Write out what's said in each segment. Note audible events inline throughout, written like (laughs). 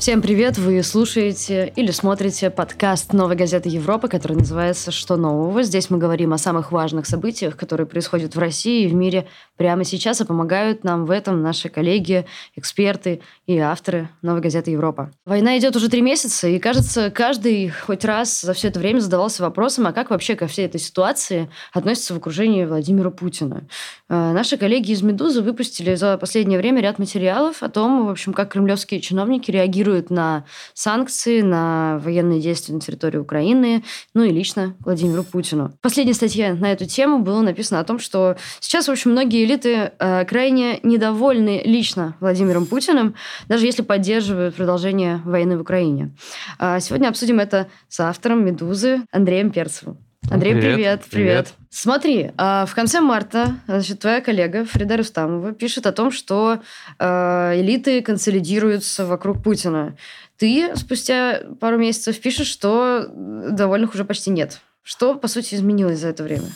Всем привет! Вы слушаете или смотрите подкаст «Новой газеты Европы», который называется «Что нового?». Здесь мы говорим о самых важных событиях, которые происходят в России и в мире прямо сейчас, и помогают нам в этом наши коллеги, эксперты и авторы «Новой газеты Европа». Война идет уже три месяца, и, кажется, каждый хоть раз за все это время задавался вопросом, а как вообще ко всей этой ситуации относится в окружении Владимира Путина. Э, наши коллеги из «Медузы» выпустили за последнее время ряд материалов о том, в общем, как кремлевские чиновники реагируют реагирует на санкции, на военные действия на территории Украины, ну и лично Владимиру Путину. В последней статье на эту тему было написано о том, что сейчас, в общем, многие элиты э, крайне недовольны лично Владимиром Путиным, даже если поддерживают продолжение войны в Украине. А сегодня обсудим это с автором «Медузы» Андреем Перцевым. Андрей, привет. Привет. привет. привет. Смотри, а, в конце марта значит, твоя коллега Фрида Рустамова пишет о том, что а, элиты консолидируются вокруг Путина. Ты спустя пару месяцев пишешь, что довольных уже почти нет. Что, по сути, изменилось за это время?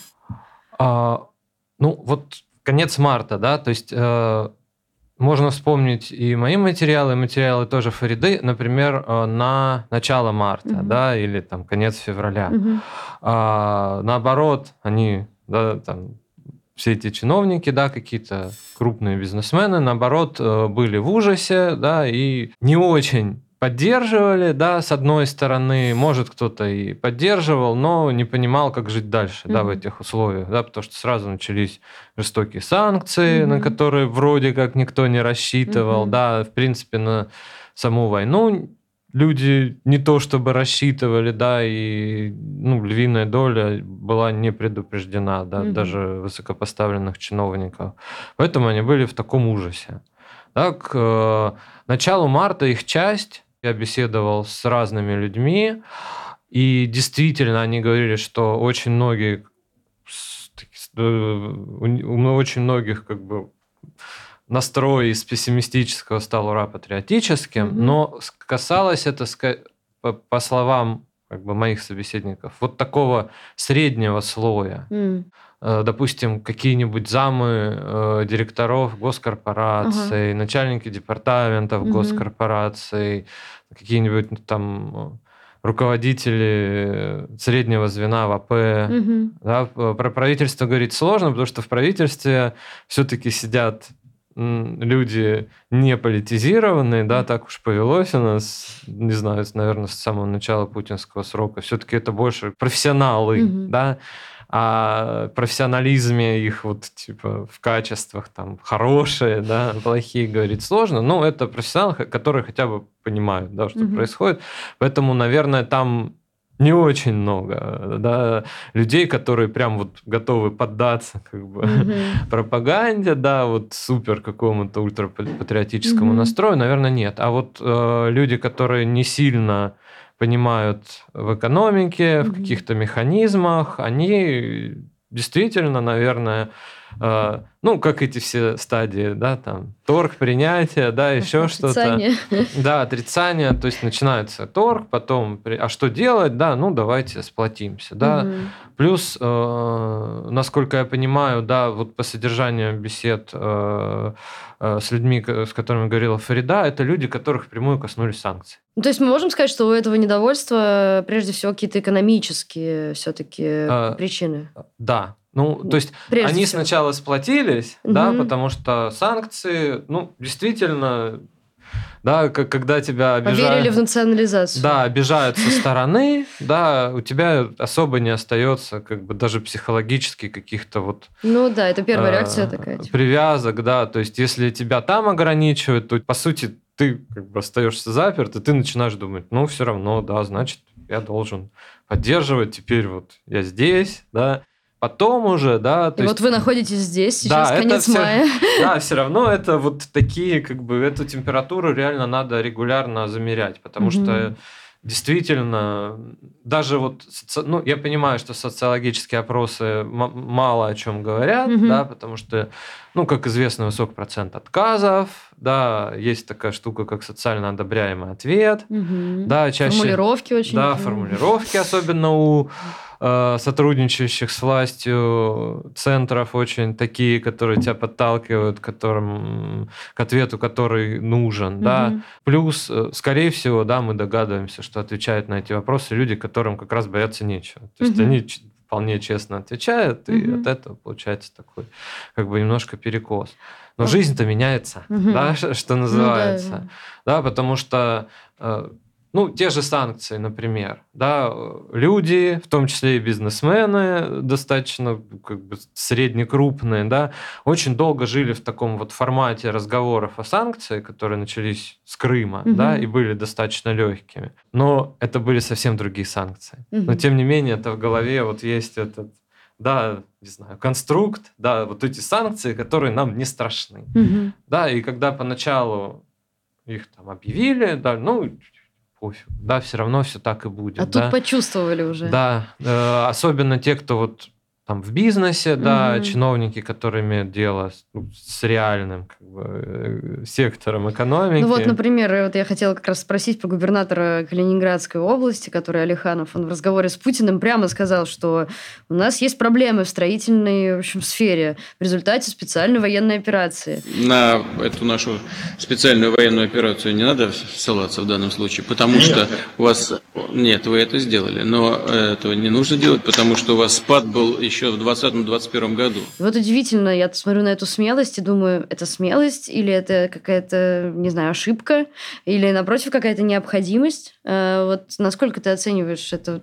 А, ну, вот конец марта, да, то есть э, можно вспомнить и мои материалы, и материалы тоже Фариды, например, э, на начало марта, угу. да, или там конец февраля. Угу. А, наоборот, они, да, там, все эти чиновники, да, какие-то крупные бизнесмены, наоборот, э, были в ужасе, да, и не очень поддерживали, да, с одной стороны, может кто-то и поддерживал, но не понимал, как жить дальше, mm-hmm. да, в этих условиях, да, потому что сразу начались жестокие санкции, mm-hmm. на которые вроде как никто не рассчитывал, mm-hmm. да, в принципе на саму войну люди не то чтобы рассчитывали, да, и ну, львиная доля была не предупреждена, да, mm-hmm. даже высокопоставленных чиновников, поэтому они были в таком ужасе. Так, к э, началу марта их часть я беседовал с разными людьми, и действительно они говорили, что очень многие, э, у очень многих как бы настрой из пессимистического стал ура патриотическим, mm-hmm. но касалось это, по словам как бы моих собеседников, вот такого среднего слоя. Mm. Допустим, какие-нибудь замы э, директоров госкорпораций, uh-huh. начальники департаментов mm-hmm. госкорпораций, какие-нибудь там руководители среднего звена в АП. Угу. Да, про правительство говорить сложно, потому что в правительстве все-таки сидят люди не политизированные, да, так уж повелось у нас, не знаю, наверное, с самого начала путинского срока. Все-таки это больше профессионалы, угу. да, о профессионализме их вот типа в качествах там хорошие, да, плохие говорить сложно, но это профессионалы, которые хотя бы понимают, да, что угу. происходит. Поэтому, наверное, там не очень много да, людей, которые прям вот готовы поддаться как бы mm-hmm. пропаганде, да, вот супер какому-то ультрапатриотическому mm-hmm. настрою, наверное, нет. А вот э, люди, которые не сильно понимают в экономике, mm-hmm. в каких-то механизмах, они действительно, наверное, э, ну, как эти все стадии, да, там, торг, принятие, да, еще (laughs) что-то. (laughs) Да, отрицание, то есть начинается торг, потом, а что делать, да, ну, давайте сплотимся, да. Угу. Плюс, э, насколько я понимаю, да, вот по содержанию бесед э, э, с людьми, с которыми говорила Фарида, это люди, которых прямую коснулись санкций. Ну, то есть мы можем сказать, что у этого недовольства прежде всего какие-то экономические все-таки а, причины? Да, ну, то есть Прежде они всего. сначала сплотились, угу. да, потому что санкции, ну, действительно, да, как, когда тебя обижают... Поверили в национализацию. Да, обижают со стороны, (laughs) да, у тебя особо не остается как бы даже психологически каких-то вот... Ну да, это первая э, реакция такая. Типа. Привязок, да, то есть если тебя там ограничивают, то, по сути, ты как бы остаешься заперт, и ты начинаешь думать, ну, все равно, да, значит, я должен поддерживать, теперь вот я здесь, да, Потом уже, да. То и есть, вот вы находитесь здесь, сейчас (laughs) да, конец все, мая. Да, все равно это вот такие, как бы, эту температуру реально надо регулярно замерять, потому угу. что действительно, даже вот, ну, я понимаю, что социологические опросы мало о чем говорят, угу. да, потому что, ну, как известно, высок процент отказов, да, есть такая штука, как социально одобряемый ответ, угу. да, чаще... Формулировки очень. Да, формулировки, особенно у сотрудничающих с властью центров очень такие, которые тебя подталкивают, которым, к ответу, который нужен, угу. да. Плюс, э, скорее всего, да, мы догадываемся, что отвечают на эти вопросы люди, которым как раз бояться нечего. То есть угу. они вполне честно отвечают, угу. и от этого получается такой как бы немножко перекос. Но жизнь-то меняется, угу. да, (laughs) что называется. Ну, да. да, потому что э, ну, те же санкции, например, да, люди, в том числе и бизнесмены, достаточно как бы среднекрупные, да, очень долго жили в таком вот формате разговоров о санкциях, которые начались с Крыма, угу. да, и были достаточно легкими. Но это были совсем другие санкции. Угу. Но тем не менее, это в голове вот есть этот да, не знаю, конструкт, да, вот эти санкции, которые нам не страшны. Угу. Да, и когда поначалу их там объявили, да, ну, пофиг. Да, все равно все так и будет. А да. тут почувствовали уже. Да, э, особенно те, кто вот там в бизнесе, да, чиновники, которые имеют дело с, ну, с реальным как бы, э, сектором экономики. Ну вот, например, вот я хотела как раз спросить про губернатора Калининградской области, который Алиханов, он в разговоре с Путиным прямо сказал, что у нас есть проблемы в строительной в общем, сфере в результате специальной военной операции. На эту нашу специальную военную операцию не надо ссылаться в данном случае, потому что у вас... Нет, вы это сделали, но этого не нужно делать, потому что у вас спад был еще еще в 2020-2021 году. Вот удивительно, я смотрю на эту смелость и думаю, это смелость или это какая-то, не знаю, ошибка, или, напротив, какая-то необходимость? Э, вот насколько ты оцениваешь это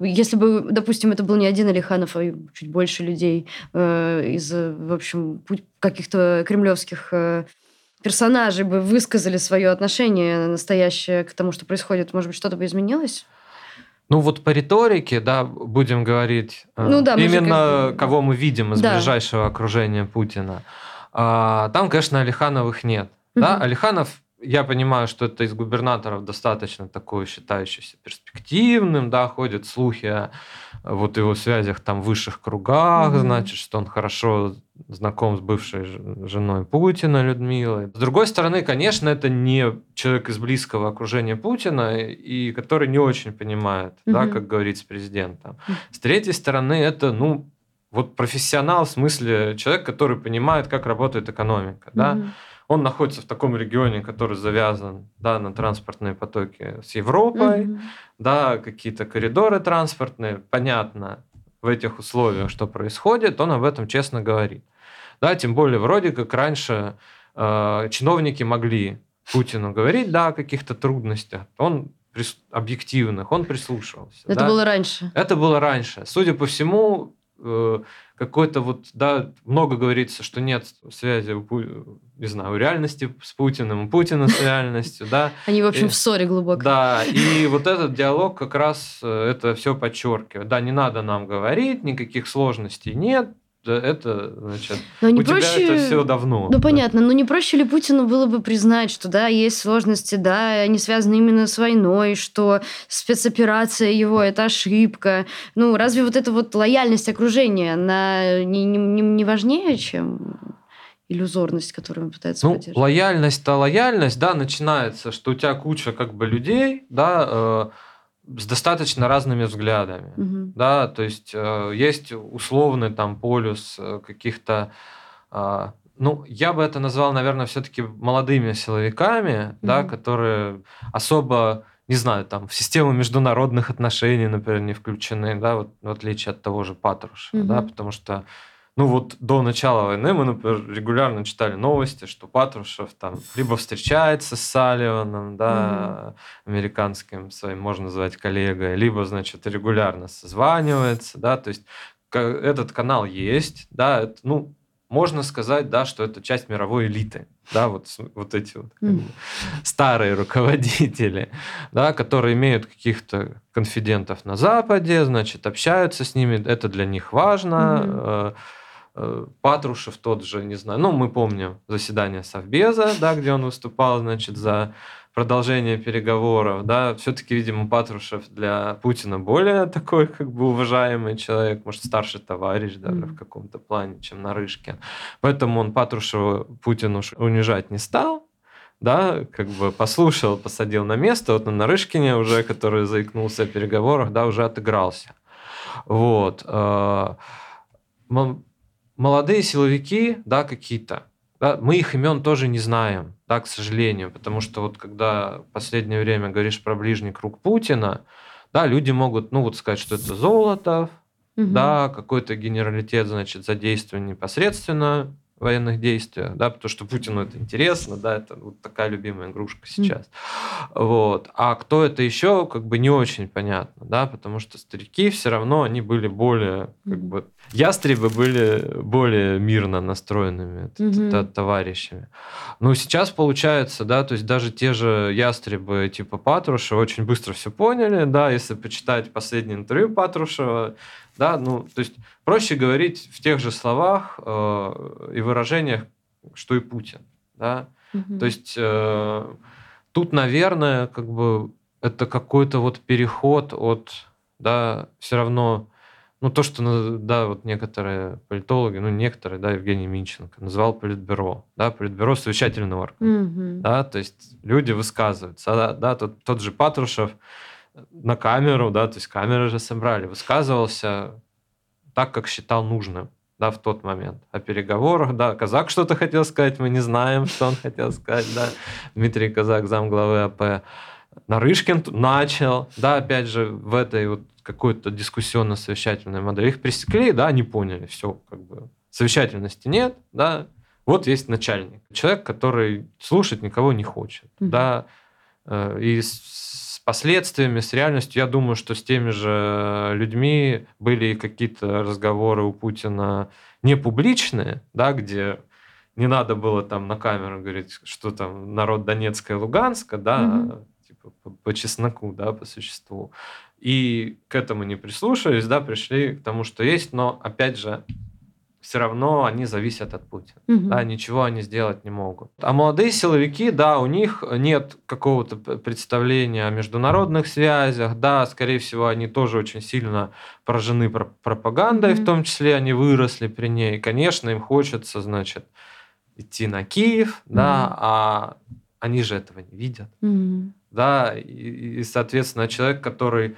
если бы, допустим, это был не один Алиханов, а чуть больше людей э, из, в общем, каких-то кремлевских э, персонажей бы высказали свое отношение настоящее к тому, что происходит, может быть, что-то бы изменилось? Ну вот по риторике, да, будем говорить, э, ну, да, именно как... кого мы видим из да. ближайшего окружения Путина. А, там, конечно, Алихановых нет. Угу. Да, Алиханов, я понимаю, что это из губернаторов достаточно такой считающийся перспективным, да, ходят слухи о вот его связях там в высших кругах, угу. значит, что он хорошо знаком с бывшей женой Путина Людмилой. С другой стороны, конечно, это не человек из близкого окружения Путина, и который не очень понимает, угу. да, как говорить с президентом. С третьей стороны, это, ну, вот профессионал в смысле человек, который понимает, как работает экономика, угу. да. Он находится в таком регионе, который завязан да, на транспортные потоки с Европой, угу. да, какие-то коридоры транспортные. Понятно, в этих условиях, что происходит, он об этом честно говорит. Да, тем более, вроде как раньше э, чиновники могли Путину говорить, да, о каких-то трудностях. Он объективных, он прислушивался. Это да? было раньше. Это было раньше. Судя по всему, какой-то вот, да, много говорится, что нет связи, не знаю, у реальности с Путиным, у Путина с реальностью, да. Они, в общем, и, в ссоре глубоко. Да, и вот этот диалог как раз э, это все подчеркивает. Да, не надо нам говорить, никаких сложностей нет, это, значит, но не у проще... тебя это все давно. Ну, да. понятно, но не проще ли Путину было бы признать, что да, есть сложности, да, они связаны именно с войной, что спецоперация его – это ошибка. Ну, разве вот эта вот лояльность окружения, она не, не, не важнее, чем иллюзорность, которую он пытается ну, поддерживать? лояльность-то лояльность, да, начинается, что у тебя куча как бы людей, да, э, с достаточно разными взглядами, угу. да, то есть э, есть условный там полюс э, каких-то, э, ну, я бы это назвал, наверное, все-таки молодыми силовиками, угу. да, которые особо не знаю, там, в систему международных отношений, например, не включены, да, вот в отличие от того же Патрушева, угу. да, потому что ну вот до начала войны мы, например, регулярно читали новости, что Патрушев там либо встречается с Салливаном, да, угу. американским своим, можно назвать коллегой, либо, значит, регулярно созванивается, да, то есть этот канал есть, да, это, ну, можно сказать, да, что это часть мировой элиты, да, вот, вот эти вот как бы, старые руководители, да, которые имеют каких-то конфидентов на Западе, значит, общаются с ними, это для них важно, mm Э, Патрушев тот же, не знаю, ну, мы помним заседание Совбеза, да, где он выступал, значит, за продолжение переговоров, да, все-таки, видимо, Патрушев для Путина более такой, как бы, уважаемый человек, может, старший товарищ даже mm-hmm. в каком-то плане, чем Нарышкин. Поэтому он Патрушева Путину унижать не стал, да, как бы послушал, посадил на место, вот на Нарышкине уже, который заикнулся о переговорах, да, уже отыгрался. Вот. Молодые силовики, да, какие-то, да, мы их имен тоже не знаем, да, к сожалению, потому что вот когда в последнее время говоришь про ближний круг Путина, да, люди могут, ну вот сказать, что это Золотов, угу. да, какой-то генералитет, значит, задействован непосредственно военных действиях, да, потому что Путину это интересно, да, это вот такая любимая игрушка сейчас. Mm. Вот. А кто это еще, как бы не очень понятно, да, потому что старики все равно, они были более, как бы, ястребы были более мирно настроенными mm-hmm. товарищами. Ну, сейчас получается, да, то есть даже те же ястребы типа Патруша очень быстро все поняли, да, если почитать последнее интервью Патрушева, да, ну, то есть проще говорить в тех же словах э, и выражениях, что и Путин. Да? Угу. То есть э, тут, наверное, как бы это какой-то вот переход от, да, все равно, ну, то, что, да, вот некоторые политологи, ну, некоторые, да, Евгений Минченко назвал политбюро, да, политбюро совещательный орган, угу. да, то есть люди высказываются, да, да тот, тот же Патрушев, на камеру, да, то есть камеры же собрали, высказывался так, как считал нужным, да, в тот момент. О переговорах, да, Казак что-то хотел сказать, мы не знаем, что он хотел сказать, да, Дмитрий Казак, зам главы АП. Нарышкин начал, да, опять же, в этой вот какой-то дискуссионно-совещательной модели. Их пресекли, да, не поняли, все, как бы, совещательности нет, да, вот есть начальник. Человек, который слушать никого не хочет, mm-hmm. да, э, и последствиями, с реальностью. Я думаю, что с теми же людьми были какие-то разговоры у Путина не публичные, да, где не надо было там на камеру говорить, что там народ Донецка и Луганска, да, угу. типа по, по чесноку, да, по существу. И к этому не прислушались, да, пришли к тому, что есть, но опять же все равно они зависят от Путина. Угу. Да, ничего они сделать не могут. А молодые силовики, да, у них нет какого-то представления о международных связях, да, скорее всего, они тоже очень сильно поражены пропагандой, угу. в том числе они выросли при ней. И, конечно, им хочется, значит, идти на Киев, угу. да, а они же этого не видят. Угу. Да, и, и, соответственно, человек, который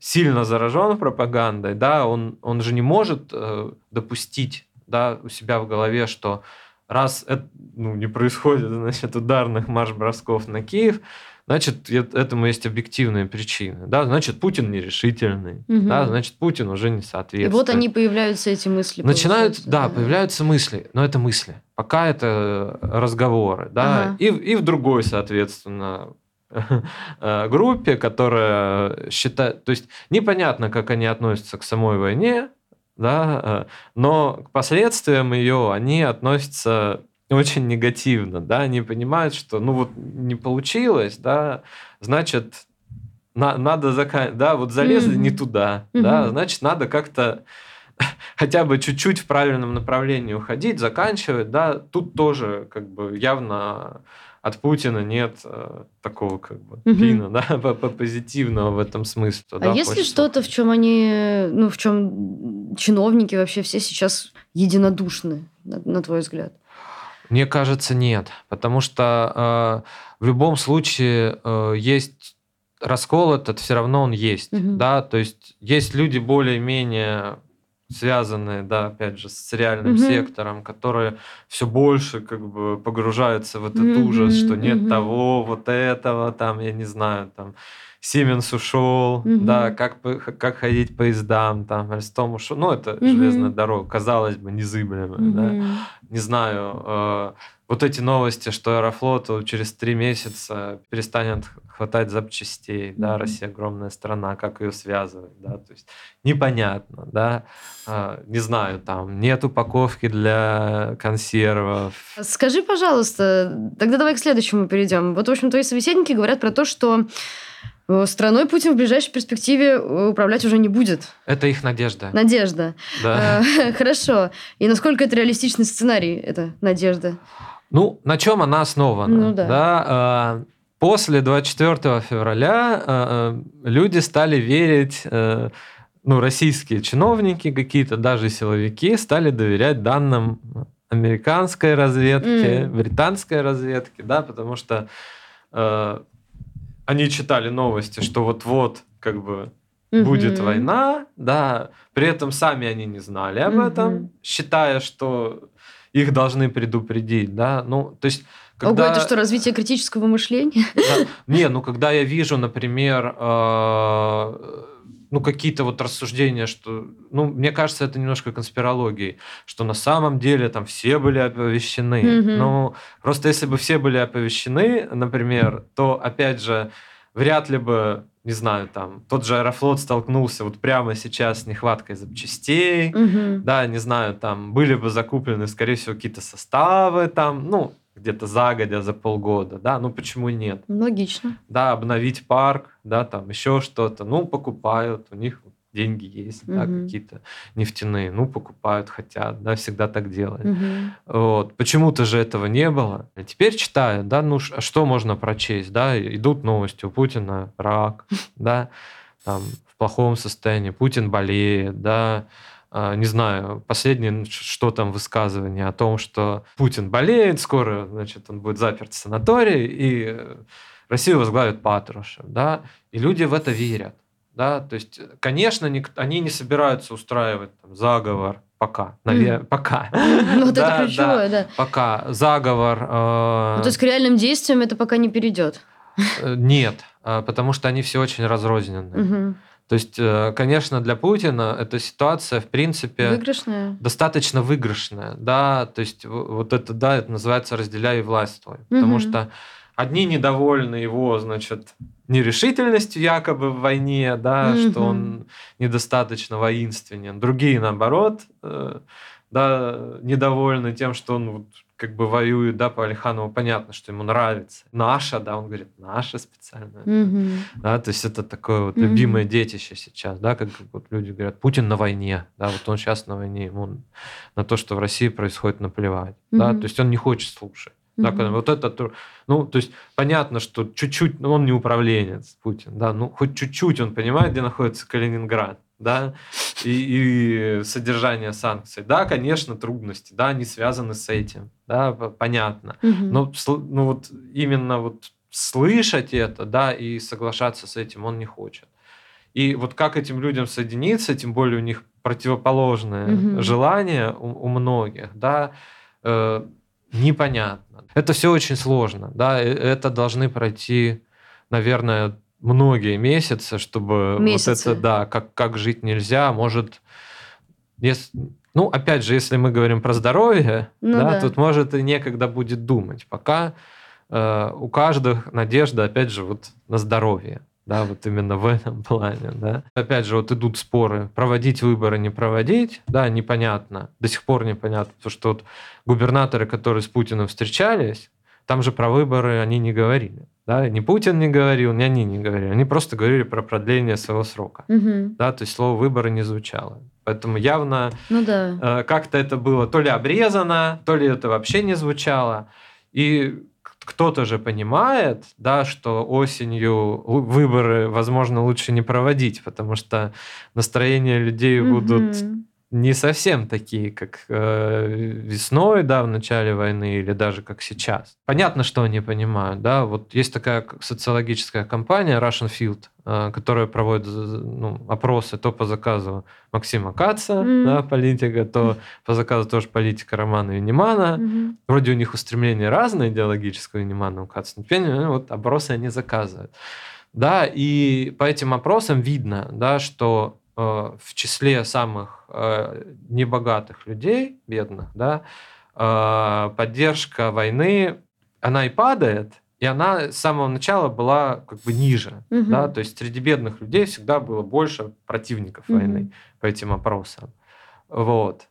сильно заражен пропагандой, да, он, он же не может э, допустить да, у себя в голове, что раз это ну, не происходит (laughs) значит, ударных марш-бросков на Киев, значит, этому есть объективные причины. Да? Значит, Путин нерешительный, угу. да? значит, Путин уже не соответствует. И вот они появляются, эти мысли. Начинают, да, да, появляются мысли, но это мысли. Пока это разговоры. Да? Ага. И, и в другой, соответственно, Э, группе, которая считает... То есть непонятно, как они относятся к самой войне, да, э, но к последствиям ее они относятся очень негативно, да, они понимают, что, ну вот, не получилось, да, значит, на, надо заканчивать, да, вот залезли mm-hmm. не туда, mm-hmm. да, значит, надо как-то (laughs) хотя бы чуть-чуть в правильном направлении уходить, заканчивать, да, тут тоже как бы явно от Путина нет э, такого как бы угу. пина, да, (laughs) позитивного в этом смысле. А да, есть ли что-то, в чем они, ну, в чем чиновники вообще все сейчас единодушны, на, на твой взгляд? Мне кажется, нет, потому что э, в любом случае э, есть раскол этот, все равно он есть, угу. да, то есть есть люди более-менее связанные, да, опять же, с реальным mm-hmm. сектором, которые все больше как бы погружаются в этот mm-hmm. ужас, что нет mm-hmm. того, вот этого, там, я не знаю, там, Сименс ушел, mm-hmm. да, как, как ходить поездам, там, Альстом ушел, ну, это mm-hmm. железная дорога, казалось бы, незыблемая, mm-hmm. да, не знаю, э, вот эти новости, что Аэрофлоту через три месяца перестанет хватать запчастей, mm-hmm. да, Россия огромная страна, как ее связывать, да, то есть непонятно, да, а, не знаю, там нет упаковки для консервов. Скажи, пожалуйста, тогда давай к следующему перейдем. Вот, в общем, твои собеседники говорят про то, что Страной Путин в ближайшей перспективе э, управлять уже не будет. Это их надежда. Надежда. Да. Э, (laughs) хорошо. И насколько это реалистичный сценарий, эта надежда? Ну, на чем она основана? Ну, да. да э, после 24 февраля э, э, люди стали верить, э, ну, российские чиновники какие-то, даже силовики, стали доверять данным американской разведки, mm. британской разведки, да, потому что э, они читали новости, что вот-вот как бы будет война, да, при этом сами они не знали об этом, считая, что их должны предупредить, да, ну, то есть когда... Ого, это что, развитие критического мышления? Да. Не, ну когда я вижу, например, э, ну какие-то вот рассуждения, что, ну мне кажется, это немножко конспирологией, что на самом деле там все были оповещены. Mm-hmm. Ну просто если бы все были оповещены, например, то опять же вряд ли бы не знаю, там, тот же Аэрофлот столкнулся вот прямо сейчас с нехваткой запчастей, угу. да, не знаю, там, были бы закуплены, скорее всего, какие-то составы там, ну, где-то загодя за полгода, да, ну почему нет? Логично. Да, обновить парк, да, там еще что-то, ну покупают, у них деньги есть, угу. да, какие-то нефтяные, ну покупают, хотят, да, всегда так делают. Угу. Вот, почему-то же этого не было. А теперь читаю, да, ну а что можно прочесть, да, идут новости, у Путина рак, (laughs) да, там в плохом состоянии, Путин болеет, да, не знаю, последнее, что там высказывание о том, что Путин болеет, скоро, значит, он будет заперт в санатории, и Россию возглавит Патрушев, да, и люди в это верят, да, то есть, конечно, они не собираются устраивать там, заговор, пока, наверное, mm. пока. (laughs) Ну, вот это ключевое, да. Пока заговор. Э, ну, то есть к реальным действиям это пока не перейдет. Э, нет, а, потому что они все очень разрозненные. То есть, э, конечно, для Путина эта ситуация, в принципе, выигрышная. достаточно выигрышная. Да, то есть вот это, да, это называется «разделяй власть твой». Угу. Потому что одни недовольны его, значит, нерешительностью якобы в войне, да, угу. что он недостаточно воинственен. Другие, наоборот, э, да, недовольны тем, что он как бы воюет, да, по Алиханову, понятно, что ему нравится. Наша, да, он говорит, наша специальная. Mm-hmm. Да, то есть это такое вот mm-hmm. любимое детище сейчас, да, как, как вот люди говорят, Путин на войне, да, вот он сейчас на войне, ему на то, что в России происходит, наплевать, mm-hmm. да, то есть он не хочет слушать. Да, mm-hmm. вот это, ну, то есть понятно, что чуть-чуть, ну, он не управленец, Путин, да, ну, хоть чуть-чуть он понимает, где находится Калининград, да, и, и содержание санкций. Да, конечно, трудности, да, они связаны с этим, да, понятно. Угу. Но ну, вот именно вот слышать это, да, и соглашаться с этим он не хочет. И вот как этим людям соединиться, тем более у них противоположное угу. желание у, у многих, да, э, непонятно. Это все очень сложно, да, это должны пройти, наверное, многие месяцы, чтобы месяцы. вот это, да, как, как жить нельзя, может, если, ну, опять же, если мы говорим про здоровье, ну, да, да. тут, может, и некогда будет думать. Пока э, у каждого надежда, опять же, вот на здоровье. Да, вот именно в этом (laughs) плане, да. Опять же, вот идут споры, проводить выборы, не проводить, да, непонятно, до сих пор непонятно, потому что вот губернаторы, которые с Путиным встречались, там же про выборы они не говорили. Да? Ни Путин не говорил, ни они не говорили. Они просто говорили про продление своего срока. Угу. Да? То есть слово выборы не звучало. Поэтому явно ну, да. э, как-то это было то ли обрезано, то ли это вообще не звучало. И кто-то же понимает, да, что осенью выборы, возможно, лучше не проводить, потому что настроения людей угу. будут не совсем такие, как э, весной, да, в начале войны, или даже как сейчас. Понятно, что они понимают, да. Вот есть такая социологическая компания Russian Field, э, которая проводит ну, опросы то по заказу Максима Каца, mm. да, политика, то по заказу тоже политика Романа Юнимана. Mm-hmm. Вроде у них устремления разные идеологического Юнимана у Каца, но ну, вот опросы они заказывают. Да, и по этим опросам видно, да, что Э, в числе самых э, небогатых людей, бедных, да, э, поддержка войны, она и падает, и она с самого начала была как бы ниже, угу. да, то есть среди бедных людей всегда было больше противников угу. войны по этим опросам, вот.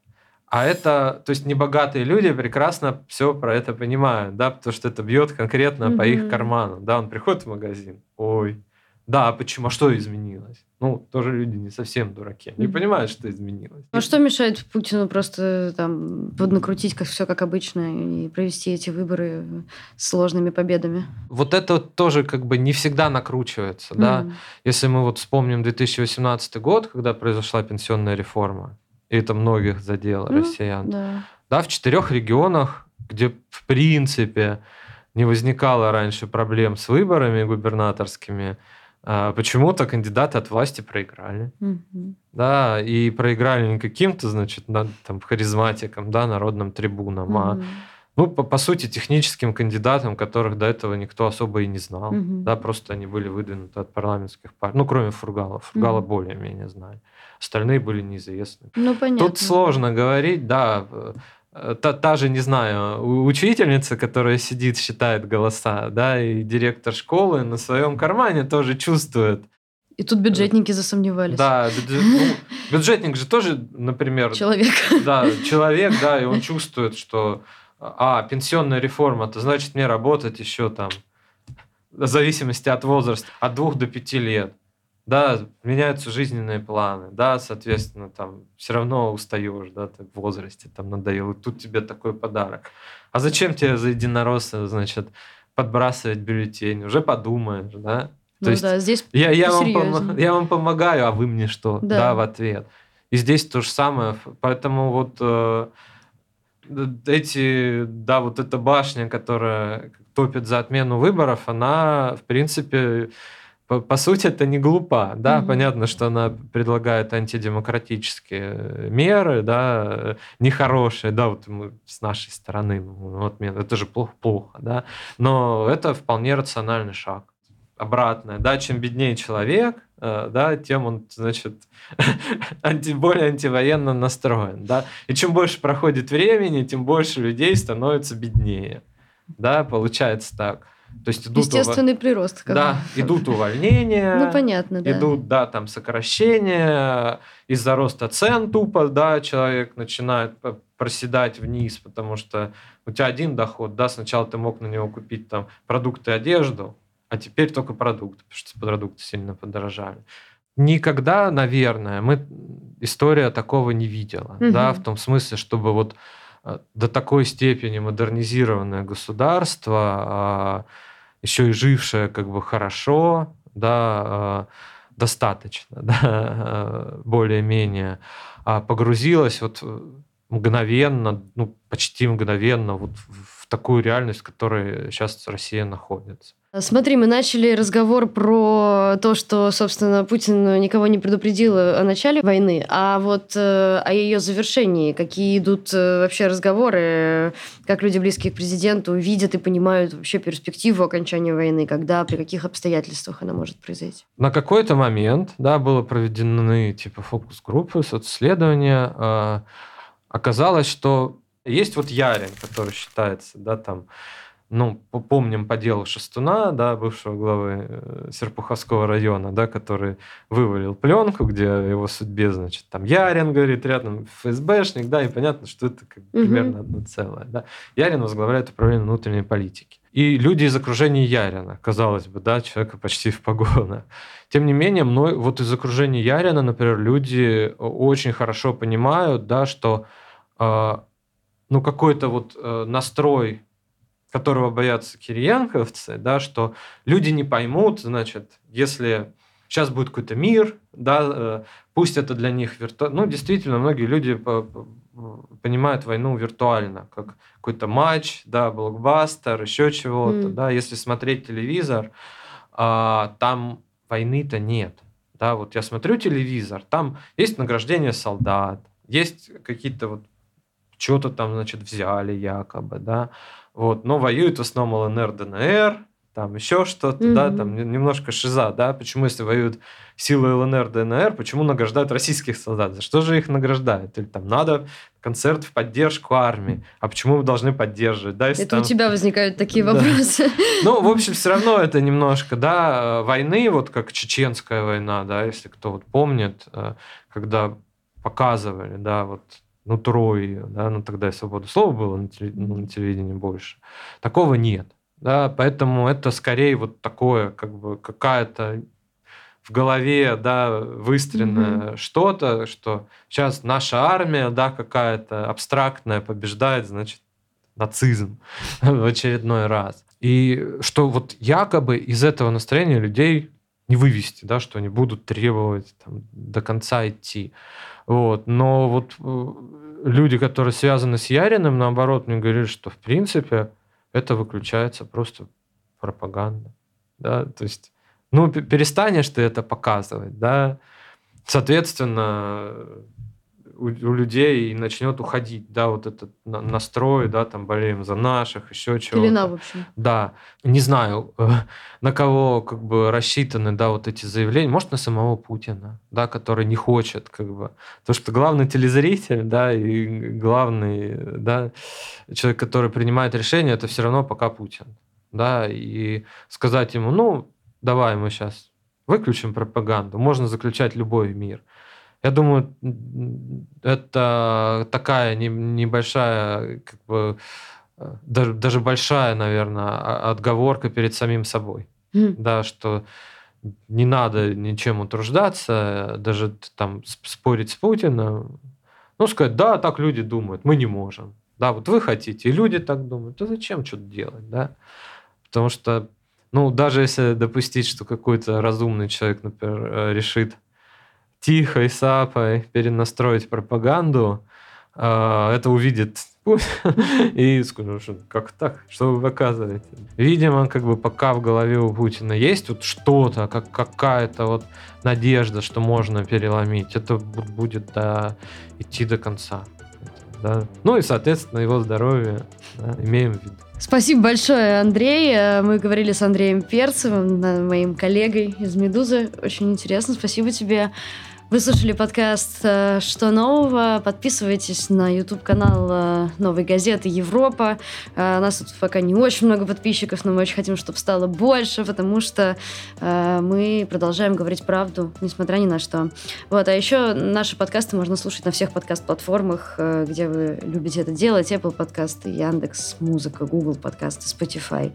А это, то есть небогатые люди прекрасно все про это понимают, да, потому что это бьет конкретно угу. по их карману, да, он приходит в магазин, ой, да, а почему? А что изменилось? Ну, тоже люди не совсем дураки. Не понимают, что изменилось. А что мешает Путину просто там поднакрутить как все как обычно и провести эти выборы с сложными победами? Вот это тоже как бы не всегда накручивается, mm. да. Если мы вот вспомним 2018 год, когда произошла пенсионная реформа, и это многих задело mm, россиян. Да. да, в четырех регионах, где в принципе не возникало раньше проблем с выборами губернаторскими, почему-то кандидаты от власти проиграли. Мгм. Да, и проиграли не каким-то, значит, на- там, харизматикам, да, народным трибунам, а, Мгм. ну, по, по сути, техническим кандидатам, которых до этого никто особо и не знал. Мгм. Да, просто они были выдвинуты от парламентских партий. Ну, кроме Фургала. Фургала Мгм. более-менее знали. Остальные были неизвестны. Ну, понятно. Тут сложно говорить, да. Э, Та, та же, не знаю, учительница, которая сидит, считает голоса, да, и директор школы на своем кармане тоже чувствует. И тут бюджетники засомневались. Да, бюджет- ну, бюджетник же тоже, например, Человек. да, человек, да, и он чувствует, что а, пенсионная реформа, то значит мне работать еще там в зависимости от возраста, от двух до пяти лет. Да, меняются жизненные планы, да, соответственно, там все равно устаешь, да, ты в возрасте, там надоело, и тут тебе такой подарок. А зачем тебе за единоросса, значит, подбрасывать бюллетень? Уже подумаешь, да? Ну да, здесь Я, я, вам пом- я вам помогаю, а вы мне что? Да. Да, в ответ. И здесь то же самое. Поэтому вот э, эти, да, вот эта башня, которая топит за отмену выборов, она, в принципе, по, по сути, это не глупа. Да, Мгм. понятно, что она предлагает антидемократические меры, да, э, нехорошие, да, вот мы с нашей стороны, ну, отмена, это же плохо, плохо, да, но это вполне рациональный шаг обратное, да, чем беднее человек, э, да, тем он, значит, (laughs) анти, более антивоенно настроен, да, и чем больше проходит времени, тем больше людей становится беднее, да, получается так. То есть идут естественный прирост. как да, идут увольнения, Ну, понятно, да. идут, да, там сокращения, из-за роста цен тупо, да, человек начинает проседать вниз, потому что у тебя один доход, да, сначала ты мог на него купить там продукты, одежду, а теперь только продукты, потому что продукты сильно подорожали. Никогда, наверное, мы история такого не видела, да, Мгм. в том смысле, чтобы вот до такой степени модернизированное государство, а, еще и жившее как бы хорошо, да, а, достаточно, (laughs) да, а, более-менее, а, погрузилось вот э, мгновенно, ну, почти мгновенно вот в такую реальность, в которой сейчас Россия находится. Смотри, мы начали разговор про то, что, собственно, Путин никого не предупредил о начале войны, а вот э, о ее завершении. Какие идут э, вообще разговоры, как люди, близкие к президенту, видят и понимают вообще перспективу окончания войны, когда, при каких обстоятельствах она может произойти? На какой-то момент, да, было проведены типа фокус-группы, социсследования. э, Оказалось, что есть вот Ярин, который считается, да, там, ну, по- помним по делу Шестуна, да, бывшего главы э, Серпуховского района, да, который вывалил пленку, где его судьбе, значит, там Ярин говорит, рядом ФСБшник, да, и понятно, что это как примерно одно целое, да. Ярин возглавляет управление внутренней политики. И люди из окружения Ярина, казалось бы, да, человека почти в погонах. Тем не менее, мной, вот из окружения Ярина, например, люди очень хорошо понимают, да, что э, ну, какой-то вот э, настрой, которого боятся кириенковцы, да, что люди не поймут, значит, если сейчас будет какой-то мир, да, э, пусть это для них виртуально. Ну, действительно, многие люди по- по- понимают войну виртуально, как какой-то матч, да, блокбастер, еще чего-то, М. да, если смотреть телевизор, а, там войны-то нет. Да, вот я смотрю телевизор, там есть награждение солдат, есть какие-то вот что-то там, значит, взяли якобы, да, вот, но воюют в основном ЛНР, ДНР, там еще что-то, да, Мгм. там не- немножко шиза, да, почему если воюют силы ЛНР, ДНР, почему награждают российских солдат, за что же их награждают, или там надо концерт в поддержку армии, а почему вы должны поддерживать, да, Это у там- тебя возникают такие (laughs) Да. вопросы. ну, в общем, все равно это немножко, да, э, войны, вот как чеченская война, да, если кто вот помнит, э, когда показывали, да, вот нутро ее, да, ну тогда и свобода слова было на, ну, на телевидении больше. Такого нет, да, поэтому это скорее вот такое, как бы какая-то в голове, да, выстроенное что-то, что сейчас наша армия, да, какая-то абстрактная побеждает, значит, нацизм (laughs) в очередной раз. И что вот якобы из этого настроения людей не вывести, да, что они будут требовать там, до конца идти. Вот. Но вот э, люди, которые связаны с Яриным, наоборот, мне говорили, что в принципе это выключается просто пропаганда. Да? То есть ну, перестанешь ты это показывать, да, соответственно, у, у людей начнет уходить, да, вот этот настрой, да, там болеем за наших, еще чего-то. Пелена, в общем. Да, не знаю, на кого как бы рассчитаны, да, вот эти заявления. Может, на самого Путина, да, который не хочет, как бы. Потому что главный телезритель, да, и главный, да, человек, который принимает решение, это все равно пока Путин, да, и сказать ему, ну, давай мы сейчас выключим пропаганду, можно заключать любой мир. Я думаю, это такая небольшая, как бы, э, даже, даже большая, наверное, отговорка перед самим собой. Mm. Да, что не надо ничем утруждаться, даже там спорить с Путиным. Ну, сказать, да, так люди думают, мы не можем. Да, вот вы хотите, и люди так думают, то зачем что-то делать, да? Потому что, ну, даже если допустить, что какой-то разумный человек, например, э, решит тихой сапой перенастроить пропаганду, а, это увидит (laughs) и скажу, что как так, что вы показываете? Видимо, как бы пока в голове у Путина есть вот что-то, как какая-то вот надежда, что можно переломить, это будет да, идти до конца. Да. Ну и, соответственно, его здоровье да, имеем в виду. Спасибо большое, Андрей. Э, мы говорили с Андреем Перцевым, моим коллегой из «Медузы». Очень интересно. Спасибо тебе. Вы слушали подкаст э, «Что нового?». Подписывайтесь на YouTube-канал э, «Новой газеты Европа». Э, у нас тут пока не очень много подписчиков, но мы очень хотим, чтобы стало больше, потому что мы продолжаем говорить правду, несмотря ни на что. Вот. А еще наши подкасты можно слушать на всех подкаст-платформах, где вы любите это делать. Apple подкасты, Яндекс, Музыка, Google подкасты, Spotify.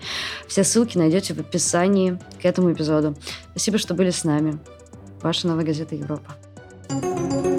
Все ссылки найдете в описании к этому эпизоду. Спасибо, что были с нами. Ваша новая газета Европа. Música